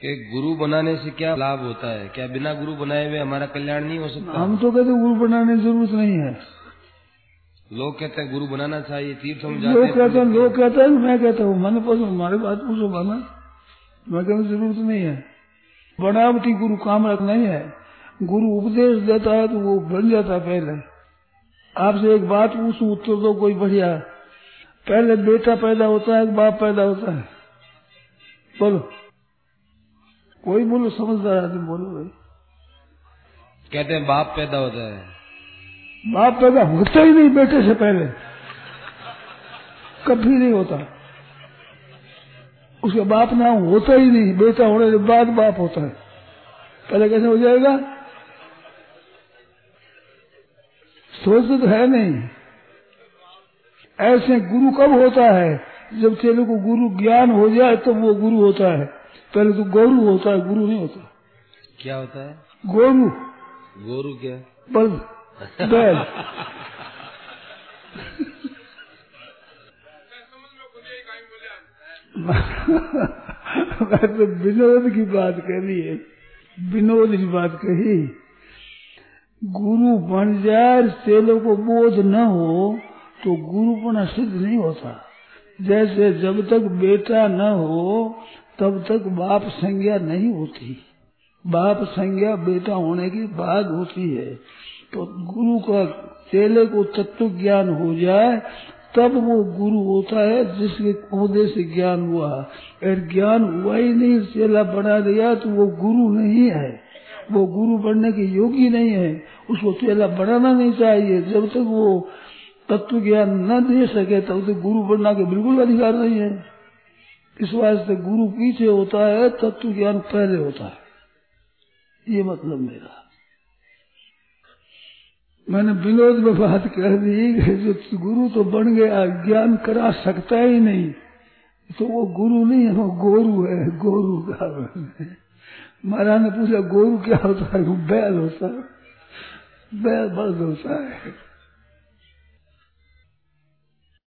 कि गुरु बनाने से क्या लाभ होता है? क्या बिना गुरु बनाए हुए हमारा कल्याण नहीं हो सकता? हम तो कहते गुरु बनाने की ज़रूरत नहीं है। लोग कहते हैं गुरु बनाना चाहिए तीर्थ हम लोग जाते कहते हैं लोग कहते हैं मैं कहता हूँ मन पसंद हमारे बात पूछो बना। मैं कहता ज़रूरत नहीं है। बनावटी गुरु काम रख नहीं है। गुरु उपदेश देता है तो वो बन जाता है पहले। आपसे एक बात पूछू उत्तर दो कोई बढ़िया। पहले बेटा पैदा होता है बाप पैदा होता है। बोलो। कोई बोलो समझदार आदमी बोलो भाई। कहते हैं बाप पैदा होता है। बाप पैदा होता ही नहीं बेटे से पहले। कभी नहीं होता। उसके बाप नाम होता ही नहीं बेटा होने के बाद बाप होता है। पहले कैसे हो जाएगा? सोचते तो है नहीं। ऐसे गुरु कब होता है? जब चेले को गुरु ज्ञान हो जाए तब वो गुरु होता है। पहले तो गोरु होता है गुरु नहीं होता। क्या होता है? गोरु। गोरु क्या? बल। बैल। मैं तो विनोद की बात करी है। विनोद की बात कही। गुरु बन जाए चेलों को बोध न हो तो गुरु गुरुपना सिद्ध नहीं होता। जैसे जब तक बेटा न हो तब तक बाप संज्ञा नहीं होती। बाप संज्ञा बेटा होने की बाद होती है। तो गुरु का चेले को तत्व ज्ञान हो जाए, तब वो गुरु होता है जिसके पौधे से ज्ञान हुआ। अगर ज्ञान हुआ ही नहीं, चेला बना दिया तो वो गुरु नहीं है। वो गुरु बनने के योग्य नहीं है। उसको चेला बनाना नहीं चाहिए। जब तक वो तत्व ज्ञान न दे सके, तब तक गुरु बनना के बिल्कुल अधिकार नहीं है। इस वास्ते गुरु पीछे होता है तत्व ज्ञान पहले होता है। ये मतलब मेरा। मैंने विनोद में बात कह दी जो गुरु तो बन गया, ज्ञान करा सकता ही नहीं। तो वो गुरु नहीं है, वो गोरु है, गोरु का महाराज ने पूछा, गोरु क्या होता है? वो बैल होता है। बैल बल्द होता है।